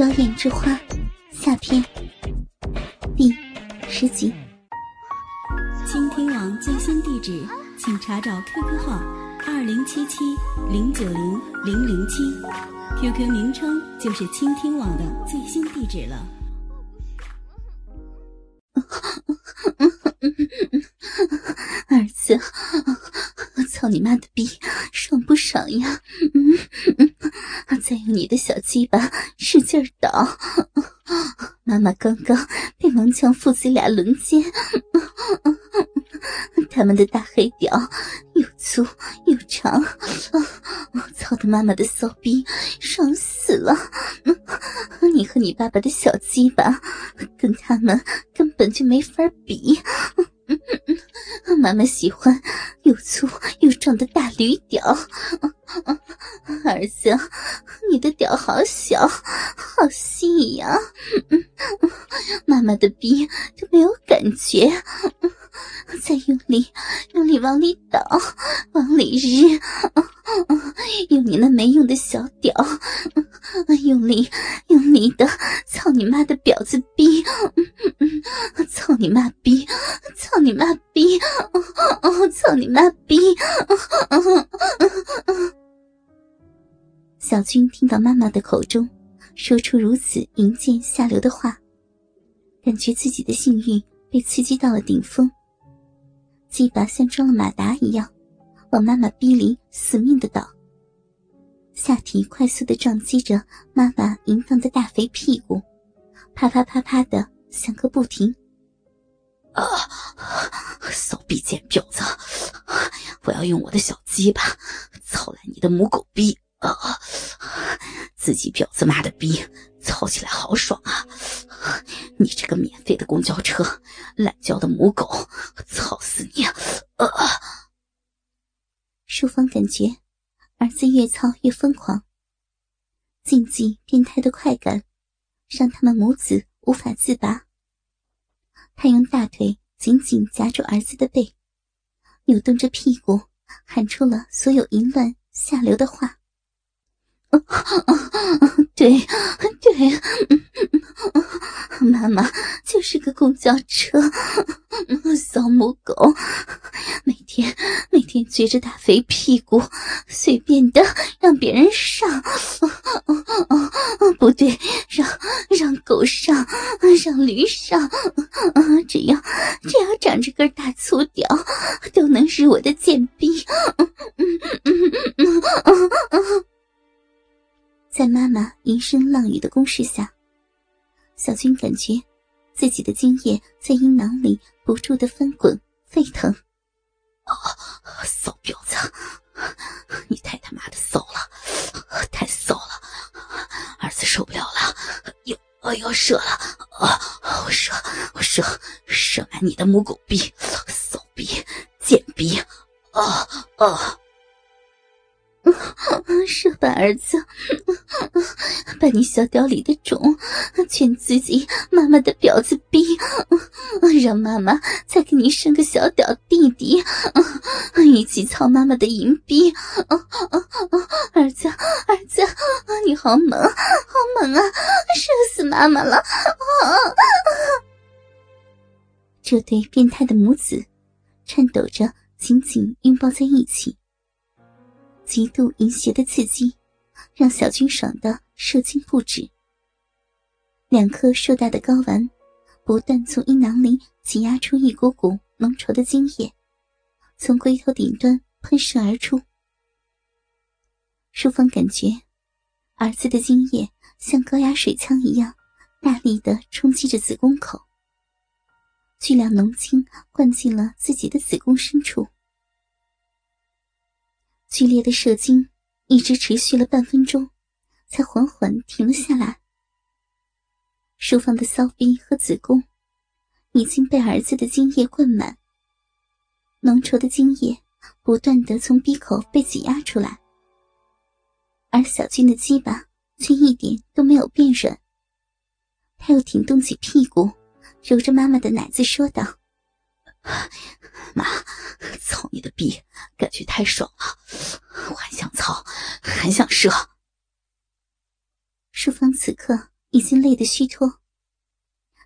妖艳之花下篇第十集。倾听网最新地址，请查找 QQ 号二零七七零九零零零七，QQ 名称就是倾听网的最新地址了。儿子，操你妈的逼，爽不爽呀？嗯，再用你的小鸡巴使劲捣。妈妈刚刚被王强父子俩轮奸，他们的大黑屌又粗又长，操的妈妈的骚逼爽死了！你和你爸爸的小鸡巴跟他们根本就没法比。妈妈喜欢又粗又壮的大驴屌，儿子，你的屌好小，好细呀！妈妈的逼都没有感觉，再用力，用力往里倒，往里日，用你那没用的小屌，用力，用力的操你妈的婊子逼，操你妈逼，操你妈逼，操你妈逼！小军听到妈妈的口中说出如此淫贱下流的话，感觉自己的性欲被刺激到了顶峰，鸡巴像装了马达一样，往妈妈逼里死命的倒。下体快速的撞击着妈妈淫荡的大肥屁股，啪啪啪啪的响个不停。啊！骚逼贱婊子！我要用我的小鸡巴操烂你的母狗逼！啊！自己婊子妈的逼，操起来好爽啊！你这个免费的公交车，懒觉的母狗，操死你！啊！淑芳感觉儿子越操越疯狂，禁忌变态的快感让他们母子无法自拔。他用大腿紧紧夹住儿子的背，扭动着屁股，喊出了所有淫乱下流的话。对，对，妈妈就是个公交车，小母狗，每天每天撅着大肥屁股，随便的让别人上，不对，让让狗上，让驴上，只要只要长着根大粗屌，都能是我的贱逼。在妈妈淫声浪语的攻势下，小军感觉自己的精液在阴囊里不住的翻滚沸腾。啊，骚婊子，你太他妈的骚了，太骚了，儿子受不了了，要要射了啊！我射，我射，射满你的母狗逼，骚逼，贱逼，啊啊！射吧，儿子，把你小屌里的种全自己妈妈的婊子逼，让妈妈再给你生个小屌弟弟，一起操妈妈的淫逼。儿子，儿子，你好猛，好猛啊！射死妈妈了！这对变态的母子颤抖着，紧紧拥抱在一起。极度淫邪的刺激，让小军爽得射精不止。两颗硕大的睾丸不断从阴囊里挤压出一股股浓稠的精液，从龟头顶端喷射而出。淑芳感觉儿子的精液像高压水枪一样，大力的冲击着子宫口，巨量浓精灌进了自己的子宫深处。剧烈的射精一直持续了半分钟，才缓缓停了下来。淑芳的骚逼和子宫已经被儿子的精液灌满，浓稠的精液不断的从鼻口被挤压出来，而小军的鸡巴却一点都没有变软。他又挺动起屁股，揉着妈妈的奶子说道。妈，操你的逼，感觉太爽了，我还想操，还想射。淑芳此刻已经累得虚脱。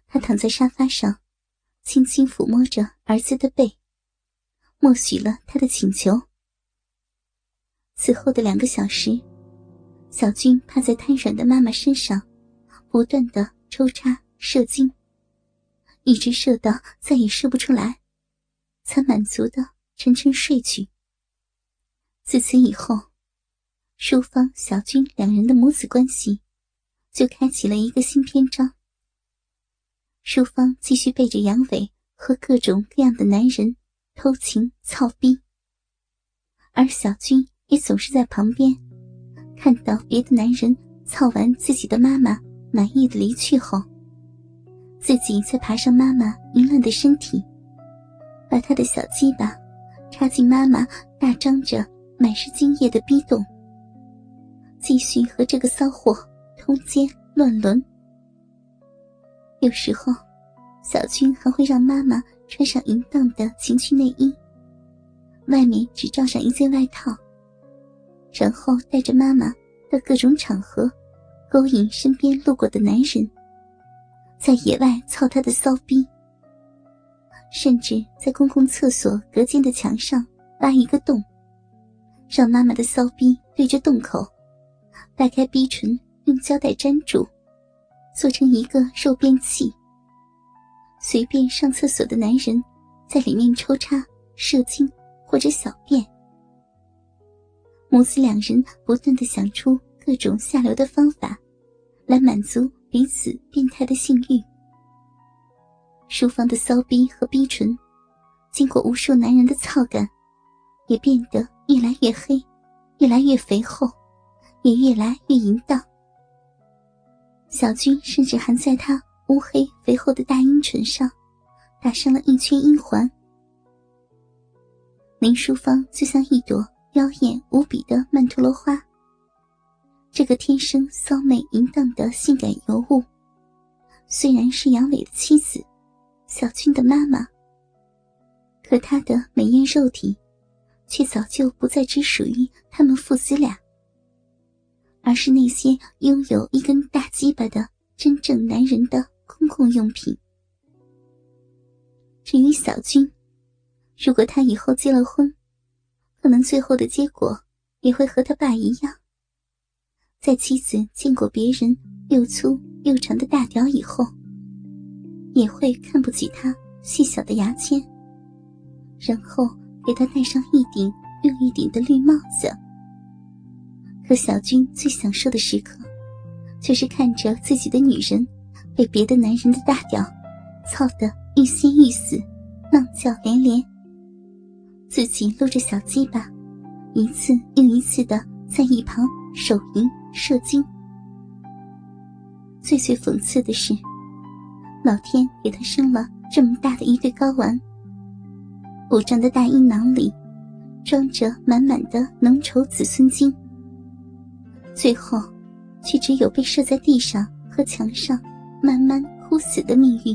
她躺在沙发上，轻轻抚摸着儿子的背，默许了他的请求。此后的两个小时，小军趴在瘫软的妈妈身上，不断的抽插射精，一直射到再也射不出来，才满足的沉沉睡去。自此以后，淑芳、小军两人的母子关系就开启了一个新篇章。淑芳继续背着杨伟和各种各样的男人偷情操逼，而小军也总是在旁边，看到别的男人操完自己的妈妈满意的离去后，自己再爬上妈妈淫乱的身体，把他的小鸡巴插进妈妈大张着满是精液的逼洞，继续和这个骚货通奸乱伦。有时候，小军还会让妈妈穿上淫荡的情趣内衣，外面只罩上一件外套，然后带着妈妈到各种场合，勾引身边路过的男人，在野外操他的骚逼，甚至在公共厕所隔间的墙上挖一个洞，让妈妈的骚逼对着洞口，掰开逼唇，用胶带粘住。做成一个肉便器，随便上厕所的男人在里面抽插、射精或者小便。母子两人不断的想出各种下流的方法，来满足彼此变态的性欲。淑芳的骚逼和逼唇，经过无数男人的操感，也变得越来越黑，越来越肥厚，也越来越淫荡。小军甚至还在他乌黑肥厚的大阴唇上打上了一圈阴环。林淑芳就像一朵妖艳无比的曼陀罗花。这个天生骚媚淫荡的性感尤物，虽然是杨伟的妻子，小军的妈妈，可他的美艳肉体，却早就不再只属于他们父子俩。而是那些拥有一根大鸡巴的真正男人的公共用品。至于小军，如果他以后结了婚，可能最后的结果也会和他爸一样，在妻子见过别人又粗又长的大屌以后，也会看不起他细小的牙签，然后给他戴上一顶又一顶的绿帽子。可小军最享受的时刻，却是看着自己的女人被别的男人的大屌操得欲仙欲死，浪叫连连。自己露着小鸡巴，一次又一次的在一旁手淫射精。最最讽刺的是，老天给他生了这么大的一对睾丸，鼓胀的大阴囊里装着满满的浓稠子孙精。最后，却只有被射在地上和墙上，慢慢枯死的命运。